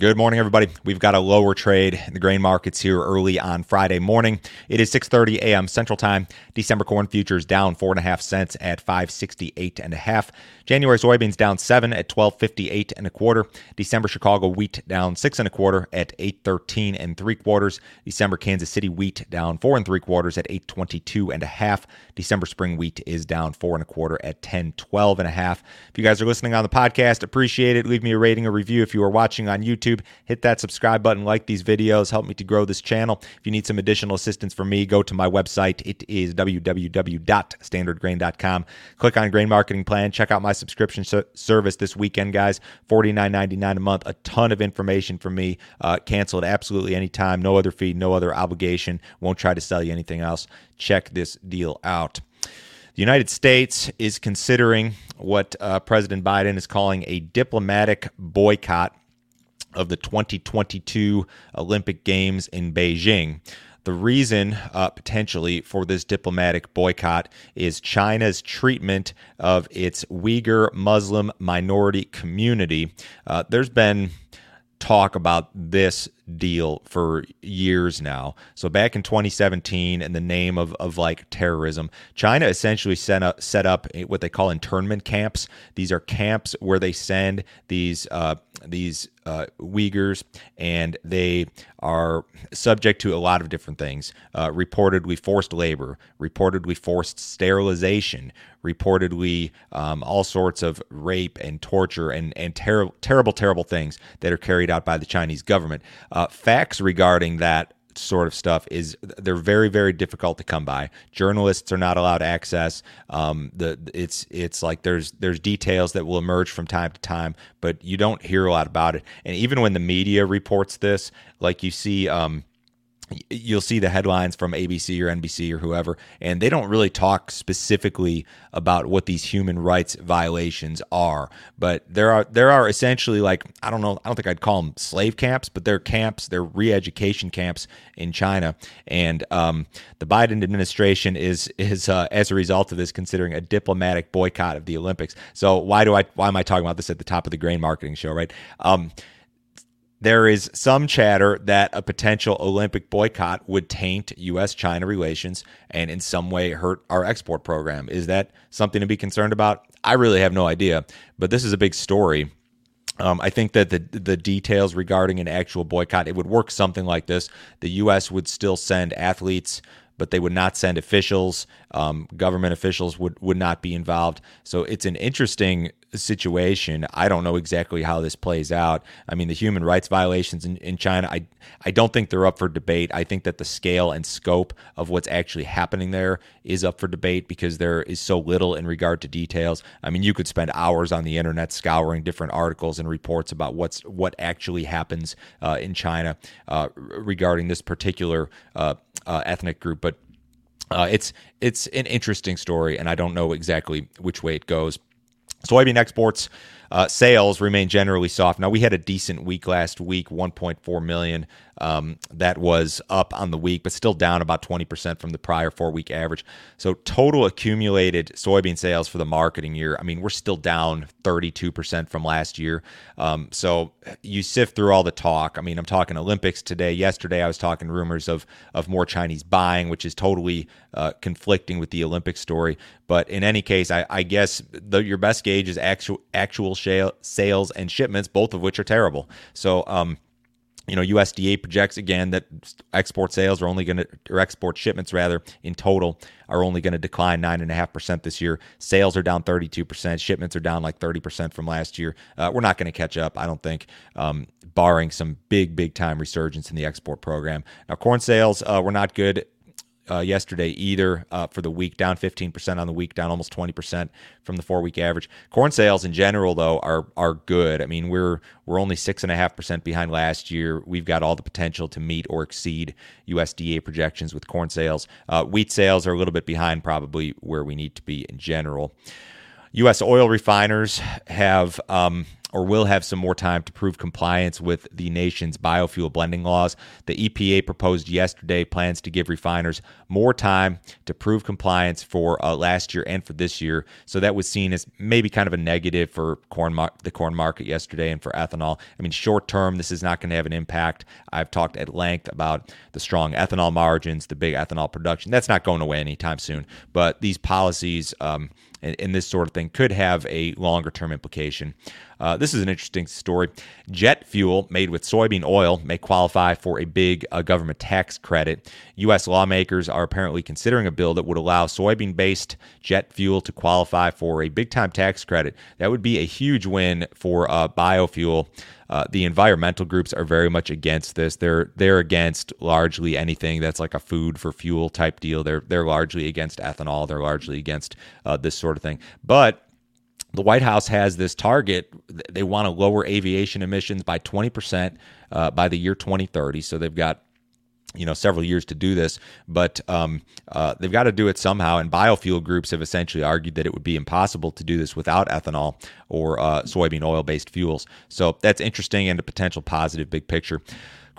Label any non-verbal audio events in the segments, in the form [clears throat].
Good morning, everybody. We've got a lower trade in the grain markets here early on Friday morning. It is 6:30 a.m. Central Time. December corn futures down four and a half cents at 568 and a half. January soybeans down seven at 1258 and a quarter. December Chicago wheat down six and a quarter at 813 and three quarters. December Kansas City wheat down four and three quarters at 822 and a half. December spring wheat is down four and a quarter at 1012 and a half. If you guys are listening on the podcast, appreciate it. Leave me a rating, a review. If you are watching on YouTube YouTube. Hit that subscribe button, like these videos, help me to grow this channel. If you need some additional assistance from me, go to my website. It is www.standardgrain.com. Click on Grain Marketing Plan. Check out my subscription service this weekend, guys. $49.99 a month. A ton of information from me. Uh, cancel absolutely anytime. No other fee, no other obligation. Won't try to sell you anything else. Check this deal out. The United States is considering what uh, President Biden is calling a diplomatic boycott of the 2022 Olympic Games in Beijing. The reason, uh, potentially, for this diplomatic boycott is China's treatment of its Uyghur Muslim minority community. Uh, there's been talk about this deal for years now. So back in 2017, in the name of, of like terrorism, China essentially set up, set up what they call internment camps. These are camps where they send these uh, these uh, Uyghurs, and they are subject to a lot of different things. Uh, reportedly forced labor, reportedly forced sterilization, reportedly um, all sorts of rape and torture and and ter- terrible, terrible things that are carried out by the Chinese government. Uh, facts regarding that sort of stuff is they're very very difficult to come by. Journalists are not allowed access. Um, the it's it's like there's there's details that will emerge from time to time but you don't hear a lot about it. And even when the media reports this like you see um, you'll see the headlines from ABC or NBC or whoever, and they don't really talk specifically about what these human rights violations are. But there are there are essentially like I don't know I don't think I'd call them slave camps, but they're camps, they're re-education camps in China, and um, the Biden administration is is uh, as a result of this considering a diplomatic boycott of the Olympics. So why do I why am I talking about this at the top of the grain marketing show, right? Um, there is some chatter that a potential Olympic boycott would taint U.S. China relations and in some way hurt our export program. Is that something to be concerned about? I really have no idea, but this is a big story. Um, I think that the the details regarding an actual boycott it would work something like this: the U.S. would still send athletes but they would not send officials. Um, government officials would, would not be involved. So it's an interesting situation. I don't know exactly how this plays out. I mean, the human rights violations in, in China, I, I don't think they're up for debate. I think that the scale and scope of what's actually happening there is up for debate because there is so little in regard to details. I mean, you could spend hours on the internet scouring different articles and reports about what's what actually happens uh, in China uh, regarding this particular uh, uh, ethnic group, but uh, it's it's an interesting story, and I don't know exactly which way it goes. Soybean exports uh, sales remain generally soft. Now we had a decent week last week, 1.4 million. Um, that was up on the week, but still down about 20% from the prior four week average. So total accumulated soybean sales for the marketing year. I mean, we're still down 32% from last year. Um, so you sift through all the talk. I mean, I'm talking Olympics today. Yesterday, I was talking rumors of of more Chinese buying, which is totally uh, conflicting with the Olympic story. But in any case, I, I guess the, your best gauge is actual actual sales and shipments, both of which are terrible. So, um, you know, USDA projects again that export sales are only going to, or export shipments rather, in total are only going to decline nine and a half percent this year. Sales are down 32 percent. Shipments are down like 30 percent from last year. Uh, we're not going to catch up, I don't think, um, barring some big, big time resurgence in the export program. Now, corn sales uh, were not good uh, yesterday either uh, for the week, down 15% on the week, down almost 20% from the four week average. Corn sales in general, though, are are good. I mean, we're we're only six and a half percent behind last year. We've got all the potential to meet or exceed USDA projections with corn sales. Uh, wheat sales are a little bit behind, probably where we need to be in general. U.S. oil refiners have um, or will have some more time to prove compliance with the nation's biofuel blending laws. The EPA proposed yesterday plans to give refiners more time to prove compliance for uh, last year and for this year. So that was seen as maybe kind of a negative for corn mar- the corn market yesterday and for ethanol. I mean, short term, this is not going to have an impact. I've talked at length about the strong ethanol margins, the big ethanol production. That's not going away anytime soon. But these policies. Um, and, and this sort of thing could have a longer term implication. Uh, this is an interesting story. Jet fuel made with soybean oil may qualify for a big uh, government tax credit. U.S. lawmakers are apparently considering a bill that would allow soybean based jet fuel to qualify for a big time tax credit. That would be a huge win for uh, biofuel. Uh, the environmental groups are very much against this. They're they're against largely anything that's like a food for fuel type deal. They're they're largely against ethanol. They're largely against uh, this sort of thing. But the White House has this target. They want to lower aviation emissions by 20% uh, by the year 2030. So they've got you know several years to do this but um, uh, they've got to do it somehow and biofuel groups have essentially argued that it would be impossible to do this without ethanol or uh, soybean oil based fuels so that's interesting and a potential positive big picture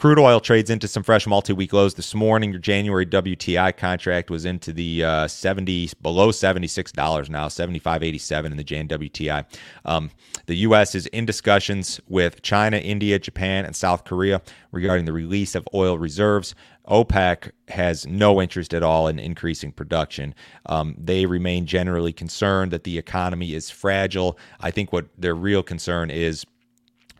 Crude oil trades into some fresh multi-week lows this morning. Your January WTI contract was into the uh, 70 below $76 now, 75.87 in the Jan WTI. Um, the U.S. is in discussions with China, India, Japan, and South Korea regarding the release of oil reserves. OPEC has no interest at all in increasing production. Um, they remain generally concerned that the economy is fragile. I think what their real concern is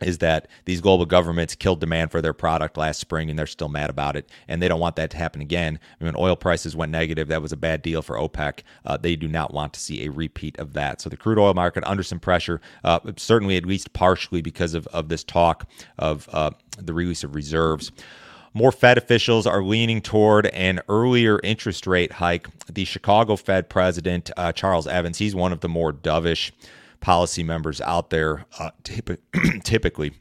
is that these global governments killed demand for their product last spring and they're still mad about it and they don't want that to happen again. When oil prices went negative, that was a bad deal for OPEC. Uh, they do not want to see a repeat of that. So the crude oil market under some pressure, uh, certainly at least partially because of, of this talk of uh, the release of reserves. More Fed officials are leaning toward an earlier interest rate hike. The Chicago Fed president, uh, Charles Evans, he's one of the more dovish policy members out there uh, [clears throat] typically.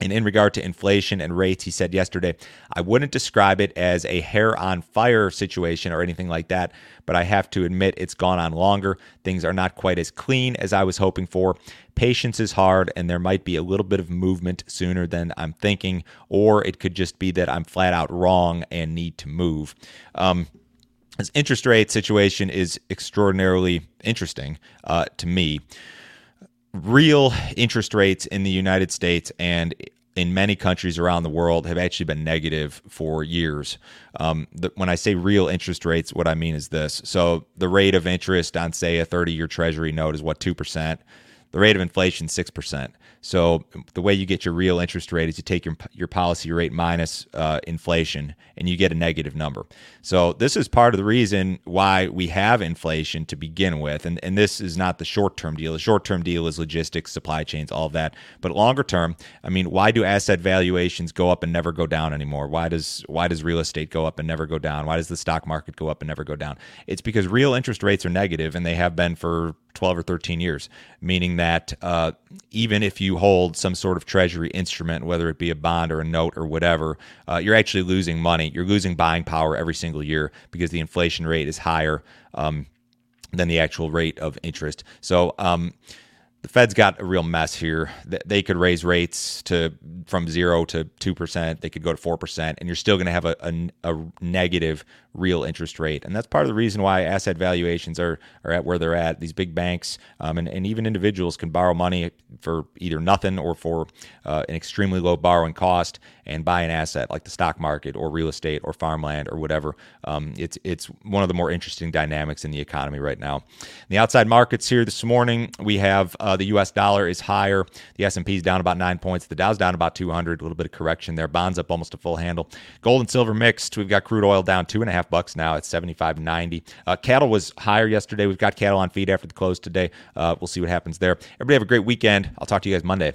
And in regard to inflation and rates, he said yesterday, I wouldn't describe it as a hair on fire situation or anything like that, but I have to admit it's gone on longer. Things are not quite as clean as I was hoping for. Patience is hard, and there might be a little bit of movement sooner than I'm thinking, or it could just be that I'm flat out wrong and need to move. Um, this interest rate situation is extraordinarily interesting uh, to me real interest rates in the United States and in many countries around the world have actually been negative for years. Um, the, when I say real interest rates, what I mean is this. So the rate of interest on, say, a 30 year treasury note is what, 2%? The rate of inflation, 6%. So the way you get your real interest rate is you take your your policy rate minus uh, inflation, and you get a negative number. So this is part of the reason why we have inflation to begin with, and and this is not the short term deal. The short term deal is logistics, supply chains, all of that. But longer term, I mean, why do asset valuations go up and never go down anymore? Why does why does real estate go up and never go down? Why does the stock market go up and never go down? It's because real interest rates are negative, and they have been for 12 or 13 years, meaning that uh, even if you hold some sort of treasury instrument, whether it be a bond or a note or whatever, uh, you're actually losing money. You're losing buying power every single year because the inflation rate is higher um, than the actual rate of interest. So, um, the Fed's got a real mess here. They could raise rates to from zero to two percent. They could go to four percent, and you're still going to have a, a, a, negative real interest rate. And that's part of the reason why asset valuations are are at where they're at. These big banks um, and, and even individuals can borrow money for either nothing or for uh, an extremely low borrowing cost and buy an asset like the stock market or real estate or farmland or whatever. Um, it's it's one of the more interesting dynamics in the economy right now. In the outside markets here this morning, we have. Uh, uh, the U.S. dollar is higher. The S&P is down about nine points. The Dow's down about 200. A little bit of correction there. Bonds up almost a full handle. Gold and silver mixed. We've got crude oil down two and a half bucks now at 75.90. Uh, cattle was higher yesterday. We've got cattle on feed after the close today. Uh, we'll see what happens there. Everybody have a great weekend. I'll talk to you guys Monday.